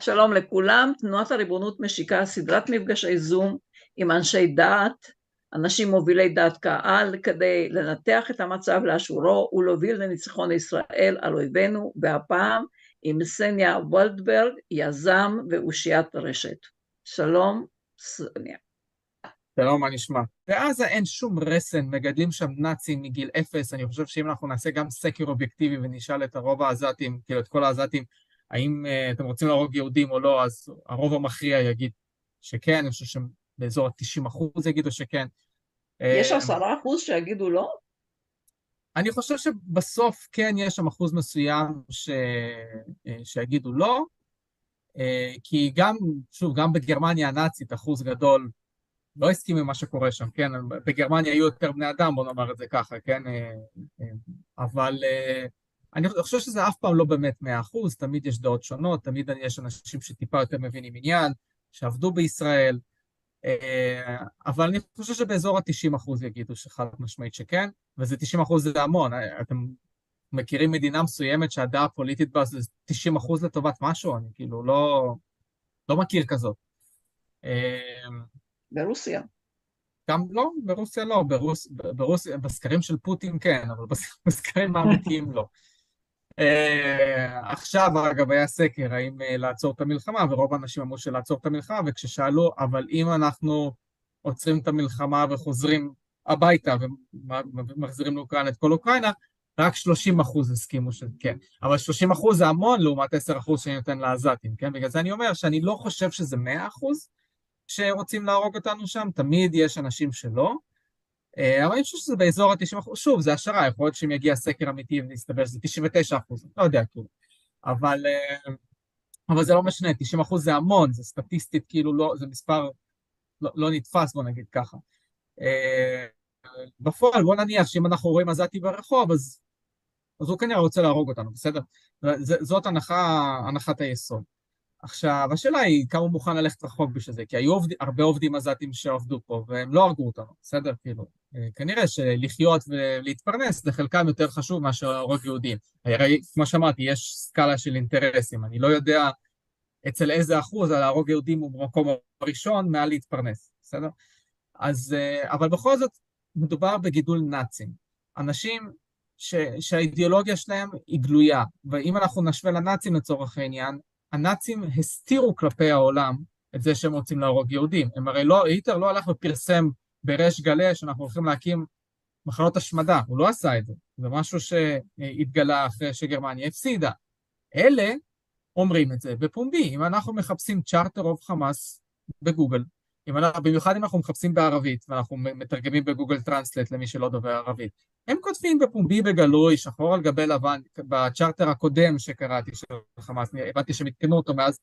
שלום לכולם, תנועת הריבונות משיקה סדרת מפגשי זום עם אנשי דעת, אנשים מובילי דעת קהל, כדי לנתח את המצב לאשורו ולהוביל לניצחון ישראל על אויבינו, והפעם עם סניה וולדברג, יזם ואושיית רשת. שלום, סניה. שלום, מה נשמע? בעזה אין שום רסן, מגדלים שם נאצים מגיל אפס, אני חושב שאם אנחנו נעשה גם סקר אובייקטיבי ונשאל את הרוב העזתים, כאילו את כל העזתים, האם uh, אתם רוצים להרוג יהודים או לא, אז הרוב המכריע יגיד שכן, אני חושב שבאזור ה-90 אחוז יגידו שכן. יש עשרה אחוז שיגידו לא? אני חושב שבסוף כן יש שם אחוז מסוים ש... שיגידו לא, כי גם, שוב, גם בגרמניה הנאצית אחוז גדול לא הסכים עם מה שקורה שם, כן? בגרמניה היו יותר בני אדם, בוא נאמר את זה ככה, כן? אבל אני חושב שזה אף פעם לא באמת מאה אחוז, תמיד יש דעות שונות, תמיד יש אנשים שטיפה יותר מבינים עניין, שעבדו בישראל, אה, אבל אני חושב שבאזור ה-90 אחוז יגידו שחד משמעית שכן, וזה 90 אחוז זה המון, אתם מכירים מדינה מסוימת שהדעה הפוליטית בה זה 90 אחוז לטובת משהו? אני כאילו לא, לא מכיר כזאת. אה, ברוסיה. גם לא, ברוסיה לא, ברוס, ברוסיה, בסקרים של פוטין כן, אבל בסקרים האמיתיים לא. Uh, עכשיו, אגב, היה סקר האם uh, לעצור את המלחמה, ורוב האנשים אמרו שלעצור את המלחמה, וכששאלו, אבל אם אנחנו עוצרים את המלחמה וחוזרים הביתה ומחזירים לאוקראינה את כל אוקראינה, רק 30 אחוז הסכימו שכן. אבל 30 אחוז זה המון לעומת 10 אחוז שאני נותן לעזתים, כן? בגלל זה אני אומר שאני לא חושב שזה 100 אחוז שרוצים להרוג אותנו שם, תמיד יש אנשים שלא. אה, אבל אני חושב שזה באזור ה-90 אחוז, שוב, זה השערה, יכול להיות שאם יגיע סקר אמיתי ונסתבר שזה 99 אחוז, לא יודע כאילו. אבל, אה, אבל זה לא משנה, 90 אחוז זה המון, זה סטטיסטית כאילו לא, זה מספר לא, לא נתפס, בוא נגיד ככה. אה, בפועל, בוא נניח שאם אנחנו רואים עזתי ברחוב, אז, אז הוא כנראה רוצה להרוג אותנו, בסדר? זאת הנחה, הנחת היסוד. עכשיו, השאלה היא כמה הוא מוכן ללכת רחוק בשביל זה, כי היו עובד, הרבה עובדים עזתים שעבדו פה, והם לא הרגו אותנו, בסדר? כאילו, אה, כנראה שלחיות ולהתפרנס זה חלקם יותר חשוב מאשר להרוג יהודים. הרי, כמו שאמרתי, יש סקאלה של אינטרסים, אני לא יודע אצל איזה אחוז להרוג יהודים הוא במקום הראשון מעל להתפרנס, בסדר? אז, אה, אבל בכל זאת, מדובר בגידול נאצים. אנשים ש, שהאידיאולוגיה שלהם היא גלויה, ואם אנחנו נשווה לנאצים לצורך העניין, הנאצים הסתירו כלפי העולם את זה שהם רוצים להרוג יהודים. הם הרי לא, היטלר לא הלך ופרסם בריש גלי שאנחנו הולכים להקים מחנות השמדה, הוא לא עשה את זה. זה משהו שהתגלה אחרי שגרמניה הפסידה. אלה אומרים את זה בפומבי. אם אנחנו מחפשים charter of חמאס בגוגל, אם אנחנו, במיוחד אם אנחנו מחפשים בערבית, ואנחנו מתרגמים ב Google Translate למי שלא דובר ערבית, הם כותבים בפומבי בגלוי, שחור על גבי לבן, בצ'רטר הקודם שקראתי של חמאס, הבנתי שהם עדכנו אותו מאז,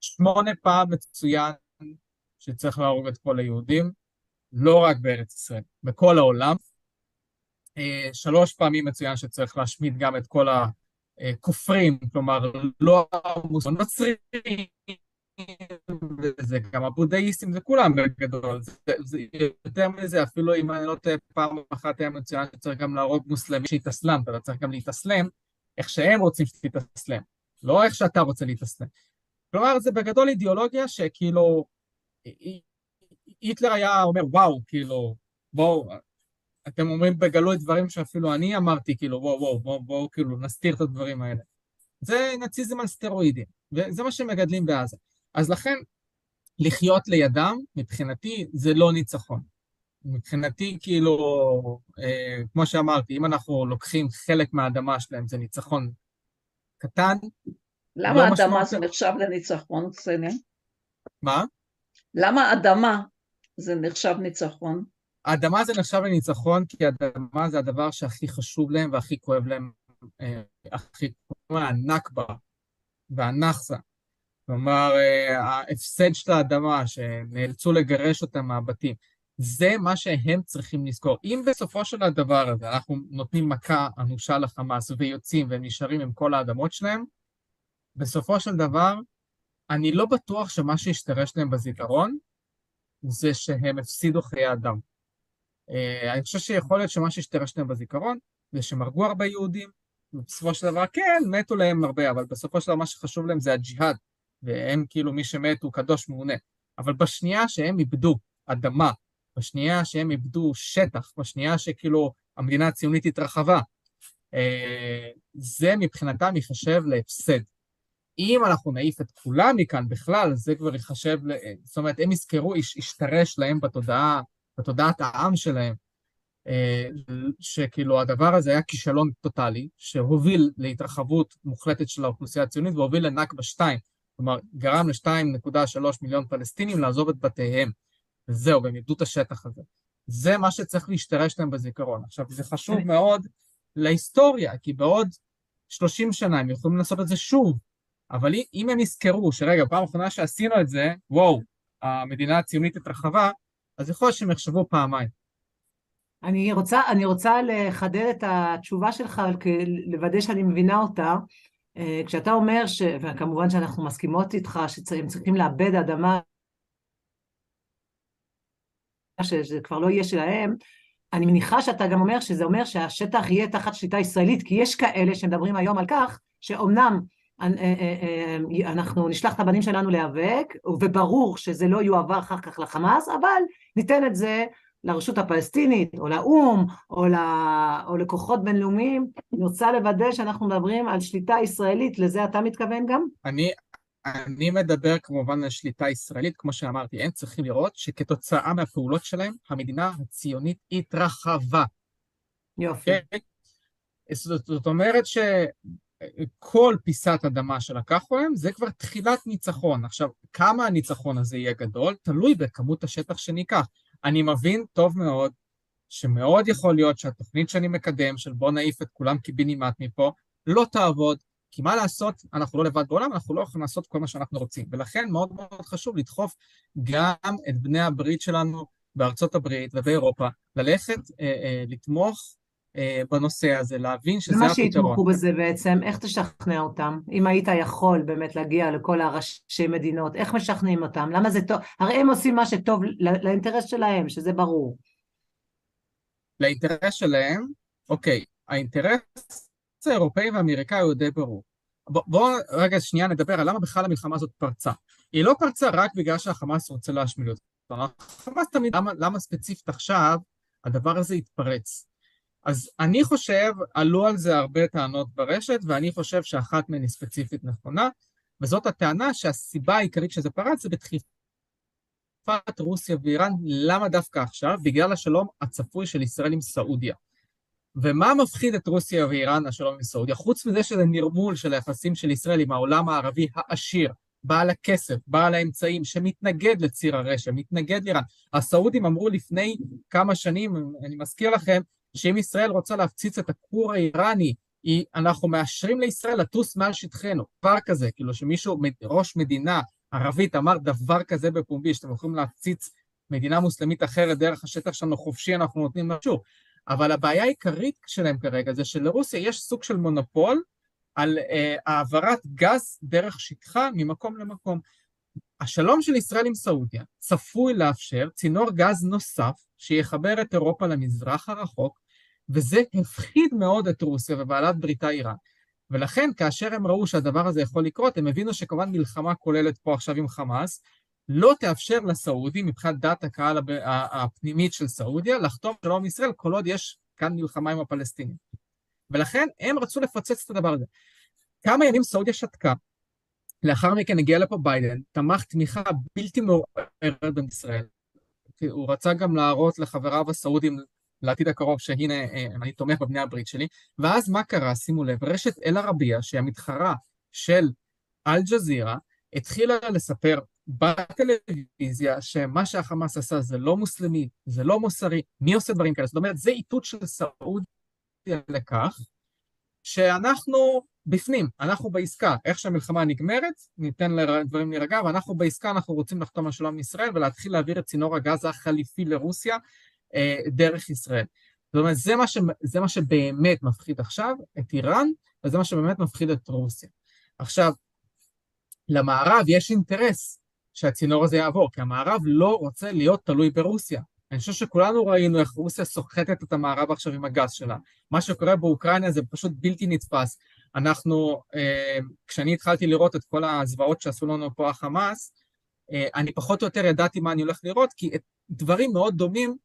שמונה פעם מצוין שצריך להרוג את כל היהודים, לא רק בארץ ישראל, בכל העולם. אה, שלוש פעמים מצוין שצריך להשמיד גם את כל הכופרים, כלומר, לא המוסלמים, וזה גם הבודהיסטים, זה כולם בגדול. זה, זה יותר מזה, אפילו אם אני לא טועה, פעם אחת היה מצוין שצריך גם להרוג מוסלמי שהתאסלם, אתה צריך גם להתאסלם איך שהם רוצים שתתאסלם, לא איך שאתה רוצה להתאסלם. כלומר, זה בגדול אידיאולוגיה שכאילו, היטלר היה אומר, וואו, כאילו, בואו, אתם אומרים בגלוי דברים שאפילו אני אמרתי, כאילו, וואו, וואו, בואו, בואו, כאילו, נסתיר את הדברים האלה. זה נאציזם על סטרואידים, וזה מה שמגדלים בעזה. אז לכן, לחיות לידם, מבחינתי, זה לא ניצחון. מבחינתי, כאילו, אה, כמו שאמרתי, אם אנחנו לוקחים חלק מהאדמה שלהם, זה ניצחון קטן. למה לא אדמה זה נחשב לניצחון, קסניה? מה? למה אדמה זה נחשב ניצחון? האדמה זה נחשב לניצחון כי אדמה זה הדבר שהכי חשוב להם והכי כואב להם, אה, הכי כואב הנכבה והנאחסה. כלומר, אה, ההפסד של האדמה, שנאלצו לגרש אותם מהבתים, זה מה שהם צריכים לזכור. אם בסופו של הדבר הזה אנחנו נותנים מכה אנושה לחמאס ויוצאים והם נשארים עם כל האדמות שלהם, בסופו של דבר, אני לא בטוח שמה שהשתרש להם בזיכרון זה שהם הפסידו חיי אדם. אה, אני חושב שיכול להיות שמה שהשתרש להם בזיכרון זה שהם הרגו הרבה יהודים, ובסופו של דבר, כן, מתו להם הרבה, אבל בסופו של דבר מה שחשוב להם זה הג'יהאד, והם כאילו מי שמת הוא קדוש מעונה. אבל בשנייה שהם איבדו אדמה, בשנייה שהם איבדו שטח, בשנייה שכאילו המדינה הציונית התרחבה, אה, זה מבחינתם ייחשב להפסד. אם אנחנו נעיף את כולם מכאן בכלל, זה כבר ייחשב, זאת אומרת, הם יזכרו, ישתרש להם בתודעה, בתודעת העם שלהם, אה, שכאילו הדבר הזה היה כישלון טוטאלי, שהוביל להתרחבות מוחלטת של האוכלוסייה הציונית והוביל לנכבה 2, כלומר, גרם ל-2.3 מיליון פלסטינים לעזוב את בתיהם. וזהו, והם איבדו את השטח הזה. זה מה שצריך להשתרש להם בזיכרון. עכשיו, זה חשוב מאוד להיסטוריה, כי בעוד 30 שנה הם יכולים לעשות את זה שוב, אבל אם הם יזכרו שרגע, פעם אחרונה שעשינו את זה, וואו, המדינה הציונית התרחבה, אז יכול להיות שהם יחשבו פעמיים. אני רוצה, אני רוצה לחדד את התשובה שלך, לוודא שאני מבינה אותה. אה, כשאתה אומר, ש... וכמובן שאנחנו מסכימות איתך, שהם צריכים לאבד אדמה, שזה כבר לא יהיה שלהם, אני מניחה שאתה גם אומר שזה אומר שהשטח יהיה תחת שליטה ישראלית, כי יש כאלה שמדברים היום על כך שאומנם אה, אה, אנחנו נשלח את הבנים שלנו להיאבק, וברור שזה לא יועבר אחר כך לחמאס, אבל ניתן את זה לרשות הפלסטינית, או לאו"ם, או, ל... או לכוחות בינלאומיים, אני רוצה לוודא שאנחנו מדברים על שליטה ישראלית, לזה אתה מתכוון גם? אני, אני מדבר כמובן על שליטה ישראלית, כמו שאמרתי, הם צריכים לראות שכתוצאה מהפעולות שלהם, המדינה הציונית התרחבה. יופי. Okay? כן? זאת, זאת אומרת שכל פיסת אדמה שלקחו להם, זה כבר תחילת ניצחון. עכשיו, כמה הניצחון הזה יהיה גדול, תלוי בכמות השטח שניקח. אני מבין טוב מאוד שמאוד יכול להיות שהתוכנית שאני מקדם, של בוא נעיף את כולם קיבינימט מפה, לא תעבוד, כי מה לעשות, אנחנו לא לבד בעולם, אנחנו לא יכולים לעשות כל מה שאנחנו רוצים. ולכן מאוד מאוד חשוב לדחוף גם את בני הברית שלנו בארצות הברית ובאירופה, ללכת, אה, אה, לתמוך בנושא הזה, להבין שזה הפתרון. ומה שיתמכו בזה בעצם, איך תשכנע אותם? אם היית יכול באמת להגיע לכל הראשי מדינות, איך משכנעים אותם? למה זה טוב? הרי הם עושים מה שטוב לאינטרס שלהם, שזה ברור. לאינטרס שלהם, אוקיי, האינטרס האירופאי והאמריקאי הוא די ברור. בואו בוא, רגע שנייה נדבר על למה בכלל המלחמה הזאת פרצה. היא לא פרצה רק בגלל שהחמאס רוצה להשמיד אותה. החמאס תמיד, למה, למה ספציפית עכשיו הדבר הזה התפרץ? אז אני חושב, עלו על זה הרבה טענות ברשת, ואני חושב שאחת מהן היא ספציפית נכונה, וזאת הטענה שהסיבה העיקרית שזה פרץ זה בדחיפת רוסיה ואיראן. למה דווקא עכשיו? בגלל השלום הצפוי של ישראל עם סעודיה. ומה מפחיד את רוסיה ואיראן, השלום עם סעודיה? חוץ מזה שזה נרמול של היחסים של ישראל עם העולם הערבי העשיר, בעל הכסף, בעל האמצעים, שמתנגד לציר הרשע, מתנגד לאיראן. הסעודים אמרו לפני כמה שנים, אני מזכיר לכם, שאם ישראל רוצה להפציץ את הכור האיראני, היא, אנחנו מאשרים לישראל לטוס מעל שטחנו. דבר כזה, כאילו שמישהו, ראש מדינה ערבית אמר דבר כזה בפומבי, שאתם יכולים להפציץ מדינה מוסלמית אחרת דרך השטח שלנו חופשי, אנחנו נותנים משהו. אבל הבעיה העיקרית שלהם כרגע זה שלרוסיה יש סוג של מונופול על אה, העברת גז דרך שטחה ממקום למקום. השלום של ישראל עם סעודיה צפוי לאפשר צינור גז נוסף שיחבר את אירופה למזרח הרחוק, וזה הפחיד מאוד את רוסיה ובעלת בריתה איראן. ולכן כאשר הם ראו שהדבר הזה יכול לקרות, הם הבינו שכמובן מלחמה כוללת פה עכשיו עם חמאס, לא תאפשר לסעודים, מבחינת דעת הקהל הפנימית של סעודיה, לחתום שלום ישראל כל עוד יש כאן מלחמה עם הפלסטינים. ולכן הם רצו לפוצץ את הדבר הזה. כמה ימים סעודיה שתקה, לאחר מכן הגיע לפה ביידן, תמך תמיכה בלתי מעוררת בישראל. הוא רצה גם להראות לחבריו הסעודים לעתיד הקרוב שהנה אה, אני תומך בבני הברית שלי, ואז מה קרה? שימו לב, רשת אל-ערבייה, שהיא המתחרה של אל-ג'זירה, התחילה לספר בטלוויזיה שמה שהחמאס עשה זה לא מוסלמי, זה לא מוסרי, מי עושה דברים כאלה? זאת אומרת, זה איתות של סעודיה לכך שאנחנו בפנים, אנחנו בעסקה, איך שהמלחמה נגמרת, ניתן לדברים להירגע, ואנחנו בעסקה, אנחנו רוצים לחתום על שלום עם ישראל ולהתחיל להעביר את צינור הגז החליפי לרוסיה דרך ישראל. זאת אומרת, זה מה, ש, זה מה שבאמת מפחיד עכשיו את איראן, וזה מה שבאמת מפחיד את רוסיה. עכשיו, למערב יש אינטרס שהצינור הזה יעבור, כי המערב לא רוצה להיות תלוי ברוסיה. אני חושב שכולנו ראינו איך רוסיה סוחטת את המערב עכשיו עם הגז שלה. מה שקורה באוקראינה זה פשוט בלתי נתפס. אנחנו, אה, כשאני התחלתי לראות את כל הזוועות שעשו לנו פה החמאס, אה, אני פחות או יותר ידעתי מה אני הולך לראות, כי דברים מאוד דומים,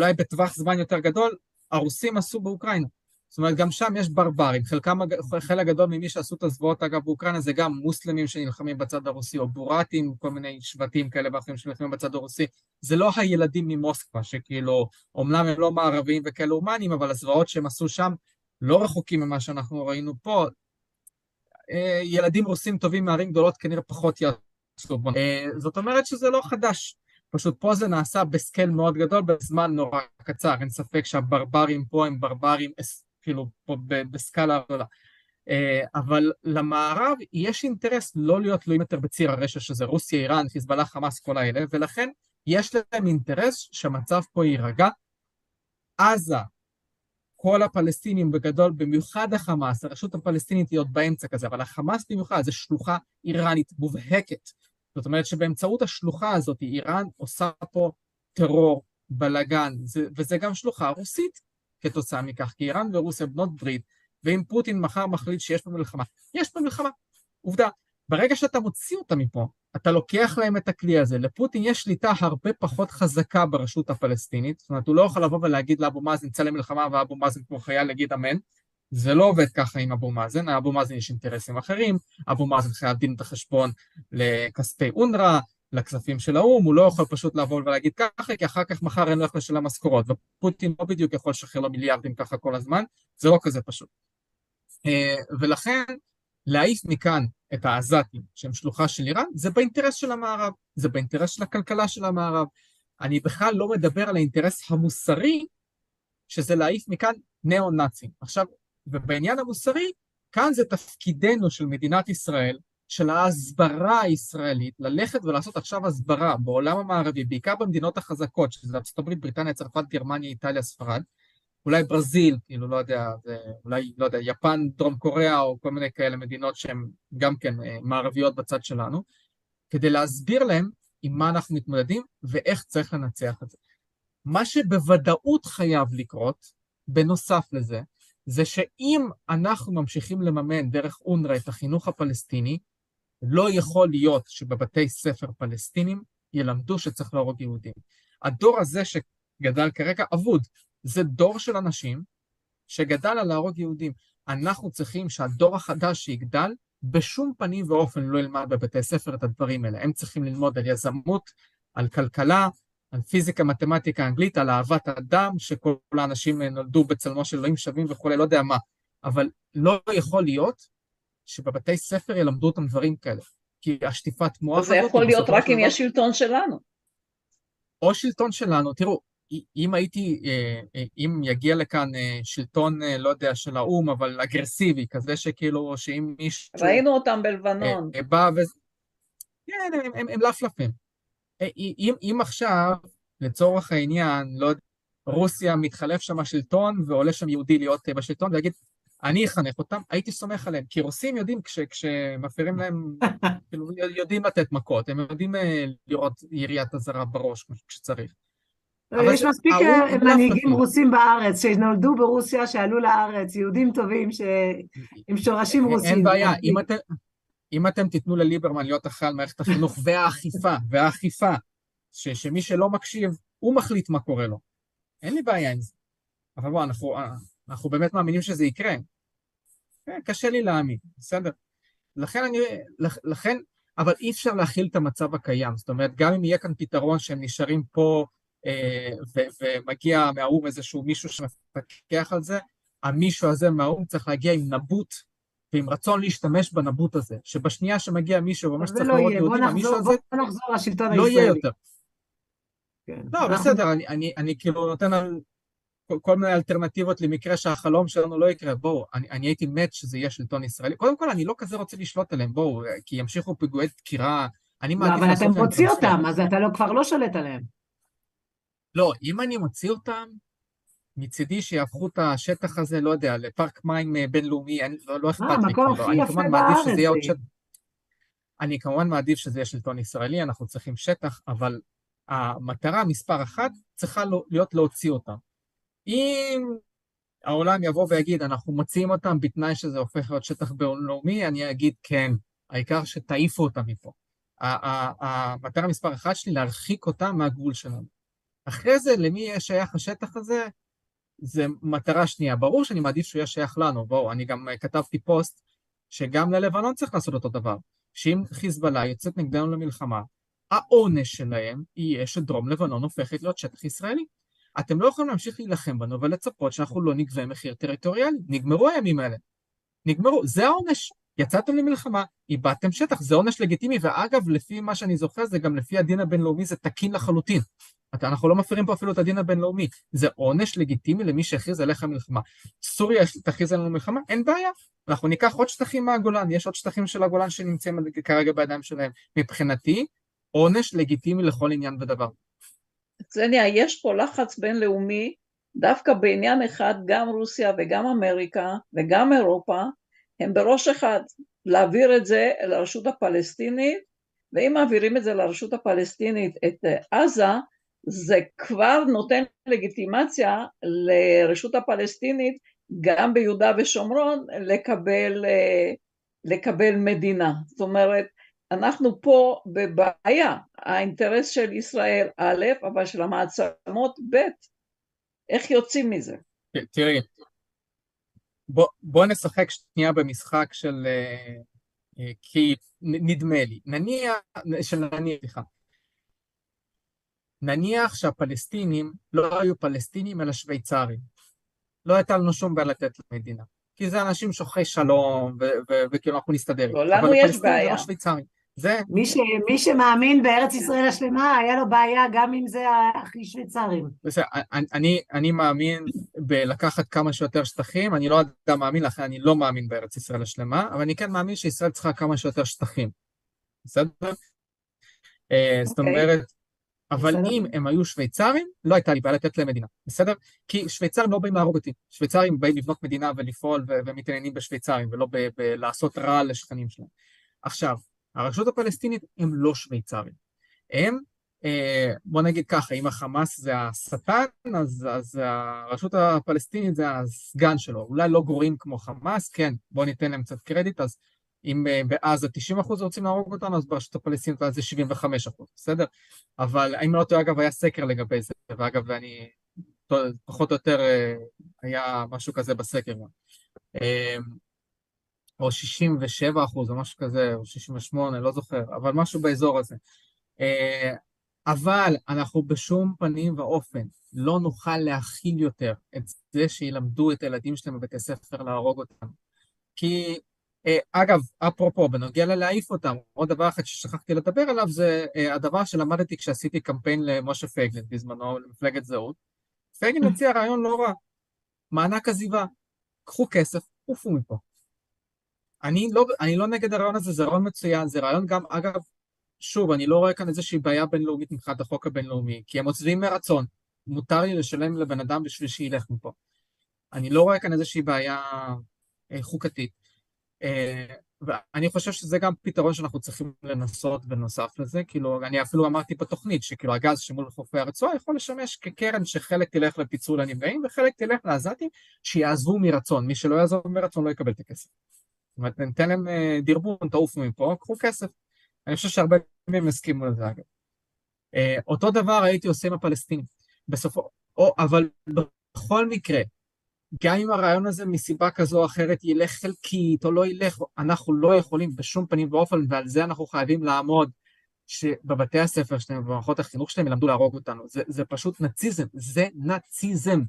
בטווח זמן יותר גדול, הרוסים עשו באוקראינה. זאת אומרת, גם שם יש ברברים, חלקם, חלק גדול ממי שעשו את הזוועות, אגב, באוקראינה זה גם מוסלמים שנלחמים בצד הרוסי, או בורטים, כל מיני שבטים כאלה ואחרים שנלחמים בצד הרוסי. זה לא הילדים ממוסקבה, שכאילו, אומנם הם לא מערביים וכאלה הומניים, אבל הזוועות שהם עשו שם לא רחוקים ממה שאנחנו ראינו פה. אה, ילדים רוסים טובים מערים גדולות כנראה פחות יעשו. אה, זאת אומרת שזה לא חדש. פשוט פה זה נעשה בסקייל מאוד גדול בזמן נורא קצר, אין ספק שהברברים פה הם ברברים כאילו בסקאלה גדולה. אה, אבל למערב יש אינטרס לא להיות תלויים יותר בציר הרשע שזה רוסיה, איראן, חיזבאללה, חמאס, כל האלה, ולכן יש להם אינטרס שהמצב פה יירגע. עזה, כל הפלסטינים בגדול, במיוחד החמאס, הרשות הפלסטינית היא עוד באמצע כזה, אבל החמאס במיוחד זה שלוחה איראנית מובהקת. זאת אומרת שבאמצעות השלוחה הזאת איראן עושה פה טרור, בלאגן, וזה גם שלוחה רוסית כתוצאה מכך, כי איראן ורוסיה בנות ברית, ואם פוטין מחר מחליט שיש פה מלחמה, יש פה מלחמה. עובדה, ברגע שאתה מוציא אותה מפה, אתה לוקח להם את הכלי הזה. לפוטין יש שליטה הרבה פחות חזקה ברשות הפלסטינית, זאת אומרת, הוא לא יכול לבוא ולהגיד לאבו מאזן, צא למלחמה, ואבו מאזן כמו חייל יגיד אמן. זה לא עובד ככה עם אבו מאזן, לאבו מאזן יש אינטרסים אחרים, אבו מאזן חייב דין את החשבון לכספי אונר"א, לכספים של האו"ם, הוא לא יכול פשוט לבוא ולהגיד ככה, כי אחר כך מחר אין לו איך לשלם משכורות, ופוטין לא בדיוק יכול לשחרר לו מיליארדים ככה כל הזמן, זה לא כזה פשוט. אה, ולכן, להעיף מכאן את העזתים, שהם שלוחה של איראן, זה באינטרס של המערב, זה באינטרס של הכלכלה של המערב. אני בכלל לא מדבר על האינטרס המוסרי, שזה להעיף מכאן ניאו-נאצים. עכשיו, ובעניין המוסרי, כאן זה תפקידנו של מדינת ישראל, של ההסברה הישראלית, ללכת ולעשות עכשיו הסברה בעולם המערבי, בעיקר במדינות החזקות, שזה הברית, בריטניה, צרפת, גרמניה, איטליה, ספרד, אולי ברזיל, כאילו, לא יודע, אולי, לא יודע, יפן, דרום קוריאה, או כל מיני כאלה מדינות שהן גם כן אה, מערביות בצד שלנו, כדי להסביר להם עם מה אנחנו מתמודדים ואיך צריך לנצח את זה. מה שבוודאות חייב לקרות, בנוסף לזה, זה שאם אנחנו ממשיכים לממן דרך אונר"א את החינוך הפלסטיני, לא יכול להיות שבבתי ספר פלסטינים ילמדו שצריך להרוג יהודים. הדור הזה שגדל כרגע אבוד, זה דור של אנשים שגדל על להרוג יהודים. אנחנו צריכים שהדור החדש שיגדל, בשום פנים ואופן לא ילמד בבתי ספר את הדברים האלה. הם צריכים ללמוד על יזמות, על כלכלה, על פיזיקה, מתמטיקה, אנגלית, על אהבת אדם, שכל האנשים נולדו בצלמו של אלוהים שווים וכולי, לא יודע מה. אבל לא יכול להיות שבבתי ספר ילמדו אותם דברים כאלה. כי השטיפת מוח. זה יכול להיות רק אם יש שלטון שלנו. או שלטון שלנו. תראו, אם הייתי, אה, אה, אם יגיע לכאן אה, שלטון, לא יודע, של האו"ם, אבל אגרסיבי, כזה שכאילו, שאם מישהו... ראינו אותם בלבנון. בא ו... כן, הם, הם, הם לפלפים. אם, אם עכשיו, לצורך העניין, לא יודע, רוסיה מתחלף שם השלטון ועולה שם יהודי להיות בשלטון ויגיד, אני אחנך אותם, הייתי סומך עליהם, כי רוסים יודעים כש, כשמפרים להם, כאילו, יודעים לתת מכות, הם יודעים לראות יריית אזהרה בראש כשצריך. יש מספיק אה, מנהיגים רוסים בארץ, שנולדו ברוסיה, שעלו לארץ, יהודים טובים עם שורשים רוסים. אין בעיה, אם אתם, אם אתם תיתנו לליברמן להיות אחראי על מערכת החינוך והאכיפה, והאכיפה, ש, שמי שלא מקשיב, הוא מחליט מה קורה לו. אין לי בעיה עם זה. אבל בואו, אנחנו, אנחנו באמת מאמינים שזה יקרה. כן, קשה לי להאמין, בסדר? לכן אני, לכן, אבל אי אפשר להכיל את המצב הקיים. זאת אומרת, גם אם יהיה כאן פתרון שהם נשארים פה אה, ומגיע מהאו"ם איזשהו מישהו שמפקח על זה, המישהו הזה מהאו"ם צריך להגיע עם נבוט ועם רצון להשתמש בנבוט הזה, שבשנייה שמגיע מישהו ואומר שצריך לראות יהודים, המישהו הזה לא יהיה יותר. כן. לא, בסדר, אני, אני, אני כאילו נותן על כל, מיני אלטרנטיבות למקרה שהחלום שלנו לא יקרה, בואו, אני, אני הייתי מת שזה יהיה שלטון ישראלי. קודם כל, אני לא כזה רוצה לשלוט עליהם, בואו, כי ימשיכו פיגועי דקירה, אני מעדיף... לא, אבל אתה מוציא אותם, אז אתה לא, כבר לא שולט עליהם. לא, אם אני מוציא אותם, מצידי שיהפכו את השטח הזה, לא יודע, לפארק מים אה, בינלאומי, אני, לא, לא אכפת לי. אה, מקום הכי יפה בארץ. שט... אני כמובן מעדיף שזה יהיה שלטון ישראלי, אנחנו צריכים שטח, אבל המטרה מספר אחת צריכה להיות להוציא אותם. אם העולם יבוא ויגיד, אנחנו מוציאים אותם בתנאי שזה הופך להיות שטח בינלאומי, אני אגיד כן, העיקר שתעיפו אותם מפה. המטרה מספר אחת שלי, להרחיק אותם מהגבול שלנו. אחרי זה, למי יהיה שייך השטח הזה? זה מטרה שנייה. ברור שאני מעדיף שהוא יהיה שייך לנו, בואו, אני גם כתבתי פוסט שגם ללבנון צריך לעשות אותו דבר. שאם חיזבאללה יוצאת נגדנו למלחמה, העונש שלהם יהיה שדרום לבנון הופכת להיות שטח ישראלי. אתם לא יכולים להמשיך להילחם בנו ולצפות שאנחנו לא נגבה מחיר טריטוריאלי. נגמרו הימים האלה. נגמרו, זה העונש. יצאתם למלחמה, איבדתם שטח, זה עונש לגיטימי, ואגב, לפי מה שאני זוכר, זה גם לפי הדין הבינלאומי, זה תקין לחלוטין. אנחנו לא מפרים פה אפילו את הדין הבינלאומי. זה עונש לגיטימי למי שהכריז עליך מלחמה. סוריה תכריז עלינו מלחמה, אין בעיה. אנחנו ניקח עוד שטחים מהגולן, יש עוד שטחים של הגולן שנמצאים כרגע בידיים שלהם. מבחינתי, עונש לגיטימי לכל עניין ודבר. קסניה, יש פה לחץ בינלאומי, דווקא בעניין אחד, גם רוסיה וגם אמריקה וגם אירופה, הם בראש אחד, להעביר את זה לרשות הפלסטינית, ואם מעבירים את זה לרשות הפלסטינית, את עזה, זה כבר נותן לגיטימציה לרשות הפלסטינית גם ביהודה ושומרון לקבל, לקבל מדינה. זאת אומרת, אנחנו פה בבעיה, האינטרס של ישראל א', אבל של המעצמות ב', איך יוצאים מזה? תראי, בוא, בוא נשחק שנייה במשחק של... uh, כי נדמה לי, נניח, של נניח, סליחה, נניח שהפלסטינים לא היו פלסטינים אלא שוויצרים. לא הייתה לנו שום בעיה לתת למדינה. כי זה אנשים שוחרי שלום, וכאילו אנחנו נסתדר. לא, לנו יש בעיה. אבל פלסטינים זה לא שוויצרים. זה... מי, ש... מי שמאמין בארץ ישראל השלמה, היה לו בעיה גם אם זה הכי שוויצרים. בסדר, אני, אני מאמין בלקחת כמה שיותר שטחים, אני לא אדם מאמין, לכן אני לא מאמין בארץ ישראל השלמה, אבל אני כן מאמין שישראל צריכה כמה שיותר שטחים. בסדר? Okay. אה, זאת אוקיי. אומרת, אבל בסדר. אם הם היו שוויצרים, לא הייתה לי בעיה לתת להם מדינה, בסדר? כי שוויצרים לא באים להרוג אותי, שוויצרים באים לבנות מדינה ולפעול ומתעניינים בשוויצרים, ולא בלעשות רע לשכנים שלהם. עכשיו, הרשות הפלסטינית הם לא שוויצרים. הם, אה, בוא נגיד ככה, אם החמאס זה השטן, אז, אז הרשות הפלסטינית זה הסגן שלו. אולי לא גרועים כמו חמאס, כן, בוא ניתן להם קצת קרדיט, אז אם אה, בעזה 90 אחוז רוצים להרוג אותנו, אז ברשות הפלסטינית זה 75 אחוז, בסדר? אבל אם לא טועה, אגב, היה סקר לגבי זה, ואגב, אני פחות או יותר אה, היה משהו כזה בסקר. או 67 אחוז, או משהו כזה, או 68, לא זוכר, אבל משהו באזור הזה. אה, אבל אנחנו בשום פנים ואופן לא נוכל להכיל יותר את זה שילמדו את הילדים שלהם בבתי ספר להרוג אותם. כי, אגב, אפרופו, בנוגע ללהעיף אותם, עוד דבר אחד ששכחתי לדבר עליו זה אה, הדבר שלמדתי כשעשיתי קמפיין למשה פייגלין בזמנו, למפלגת זהות. פייגלין הציע רעיון לא רע, מענק עזיבה. קחו כסף, עופו מפה. אני לא, אני לא נגד הרעיון הזה, זה רעיון מצוין, זה רעיון גם, אגב, שוב, אני לא רואה כאן איזושהי בעיה בינלאומית מבחינת החוק הבינלאומי, כי הם עוזבים מרצון, מותר לי לשלם לבן אדם בשביל שילך מפה. אני לא רואה כאן איזושהי בעיה אה, חוקתית. אה, ואני חושב שזה גם פתרון שאנחנו צריכים לנסות בנוסף לזה, כאילו, אני אפילו אמרתי בתוכנית, שכאילו הגז שמול חופי הרצועה יכול לשמש כקרן שחלק תלך לפיצול הנפגעים וחלק תלך לעזתים שיעזבו מרצון, מי שלא יעזוב מרצון לא יקבל את הכסף. זאת אומרת, ניתן להם אה, דרבון, תעופו מפה, קחו כסף. אני חושב שהרבה מהם הסכימו לזה, אגב. אה, אותו דבר הייתי עושה עם הפלסטינים. בסופו, או, אבל בכל מקרה, גם אם הרעיון הזה מסיבה כזו או אחרת ילך חלקית או לא ילך, אנחנו לא יכולים בשום פנים ואופן, ועל זה אנחנו חייבים לעמוד, שבבתי הספר שלהם ובמערכות החינוך שלהם ילמדו להרוג אותנו. זה, זה פשוט נאציזם, זה נאציזם.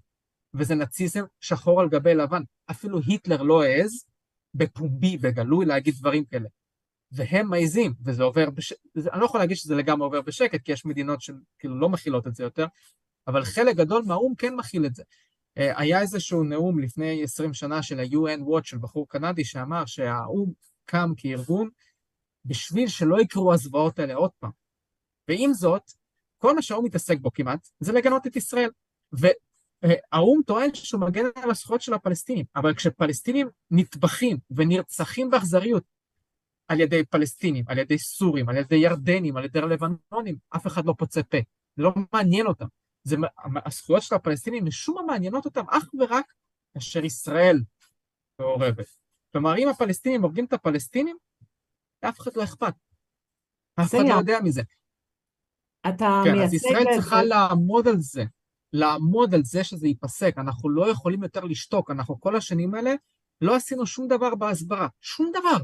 וזה נאציזם שחור על גבי לבן. אפילו היטלר לא העז בפומבי, בגלוי, להגיד דברים כאלה. והם מעיזים, וזה עובר, בש... אני לא יכול להגיד שזה לגמרי עובר בשקט, כי יש מדינות שכאילו לא מכילות את זה יותר, אבל חלק גדול מהאו"ם כן מכיל את זה. אה, היה איזשהו נאום לפני 20 שנה של ה-UN Watch של בחור קנדי שאמר שהאו"ם קם כארגון בשביל שלא יקרו הזוועות האלה עוד פעם. ועם זאת, כל מה שהאו"ם מתעסק בו כמעט, זה לגנות את ישראל. האו"ם טוען שהוא מגן על הזכויות של הפלסטינים, אבל כשפלסטינים נטבחים ונרצחים באכזריות על ידי פלסטינים, על ידי סורים, על ידי ירדנים, על ידי לבנונים, אף אחד לא פוצה פה, זה לא מעניין אותם. זה, הזכויות של הפלסטינים משום מה מעניינות אותם אך ורק אשר ישראל מעורבת. כלומר, אם הפלסטינים הורגים את הפלסטינים, לאף אחד לא אכפת. אף אחד לא יודע מזה. אתה כן, מייצג... אז ישראל צריכה לעמוד על זה, לעמוד על זה שזה ייפסק. אנחנו לא יכולים יותר לשתוק. אנחנו כל השנים האלה לא עשינו שום דבר בהסברה, שום דבר.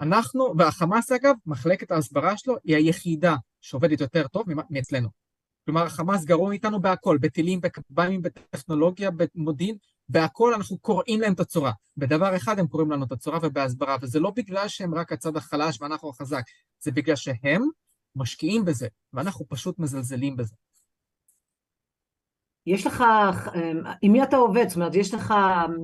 אנחנו, והחמאס אגב, מחלקת ההסברה שלו היא היחידה שעובדת יותר טוב מאצלנו. כלומר, החמאס גרוע איתנו בהכל, בטילים, בכב"מים, בטכנולוגיה, במודיעין, בהכל אנחנו קוראים להם את הצורה. בדבר אחד הם קוראים לנו את הצורה ובהסברה, וזה לא בגלל שהם רק הצד החלש ואנחנו החזק, זה בגלל שהם משקיעים בזה, ואנחנו פשוט מזלזלים בזה. יש לך, עם מי אתה עובד? זאת אומרת, יש לך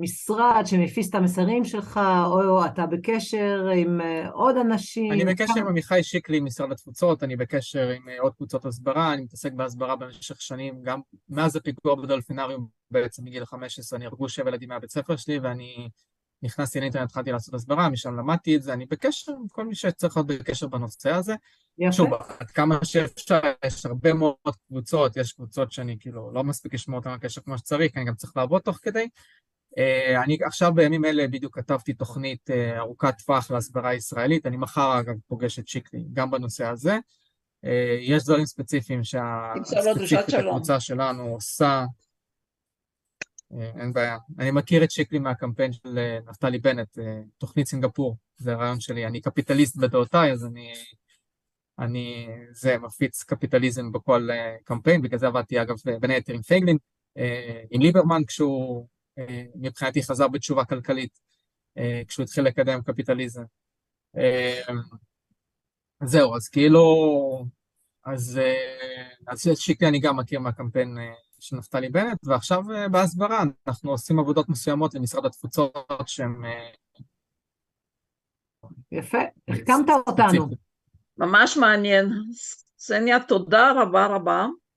משרד שמפיס את המסרים שלך, או אתה בקשר עם אה, עוד אנשים? אני בקשר עם עמיחי שיקלי, משרד התפוצות, אני בקשר עם אה, עוד קבוצות הסברה, אני מתעסק בהסברה במשך שנים, גם מאז הפיגוע בדולפינריום בעצם מגיל 15, נהרגו שבע ילדים מהבית ספר שלי, ואני נכנסתי לאינטרנט, התחלתי לעשות הסברה, משם למדתי את זה, אני בקשר עם כל מי שצריך להיות בקשר בנושא הזה. יפה. שוב, עד כמה שאפשר, יש הרבה מאוד קבוצות, יש קבוצות שאני כאילו לא מספיק לשמור אותן בקשר כמו שצריך, אני גם צריך לעבוד תוך כדי. אה, אני עכשיו בימים אלה בדיוק כתבתי תוכנית אה, ארוכת טווח להסברה ישראלית, אני מחר אגב פוגש את שיקלי גם בנושא הזה. אה, יש דברים ספציפיים שהספציפית הקבוצה שלנו עושה. אין בעיה. אני מכיר את שיקלי מהקמפיין של נפתלי בנט, תוכנית סינגפור, זה הרעיון שלי. אני קפיטליסט בדעותיי, אז אני אני, זה מפיץ קפיטליזם בכל קמפיין, בגלל זה עבדתי אגב בין היתר עם פייגלין, עם ליברמן כשהוא מבחינתי חזר בתשובה כלכלית, כשהוא התחיל לקדם קפיטליזם. זהו, אז כאילו, אז, אז שיקלי אני גם מכיר מהקמפיין של נפתלי בנט, ועכשיו uh, בהסברה אנחנו עושים עבודות מסוימות למשרד התפוצות שהן... Uh, יפה, החכמת אותנו. ממש מעניין. סניה, תודה רבה רבה.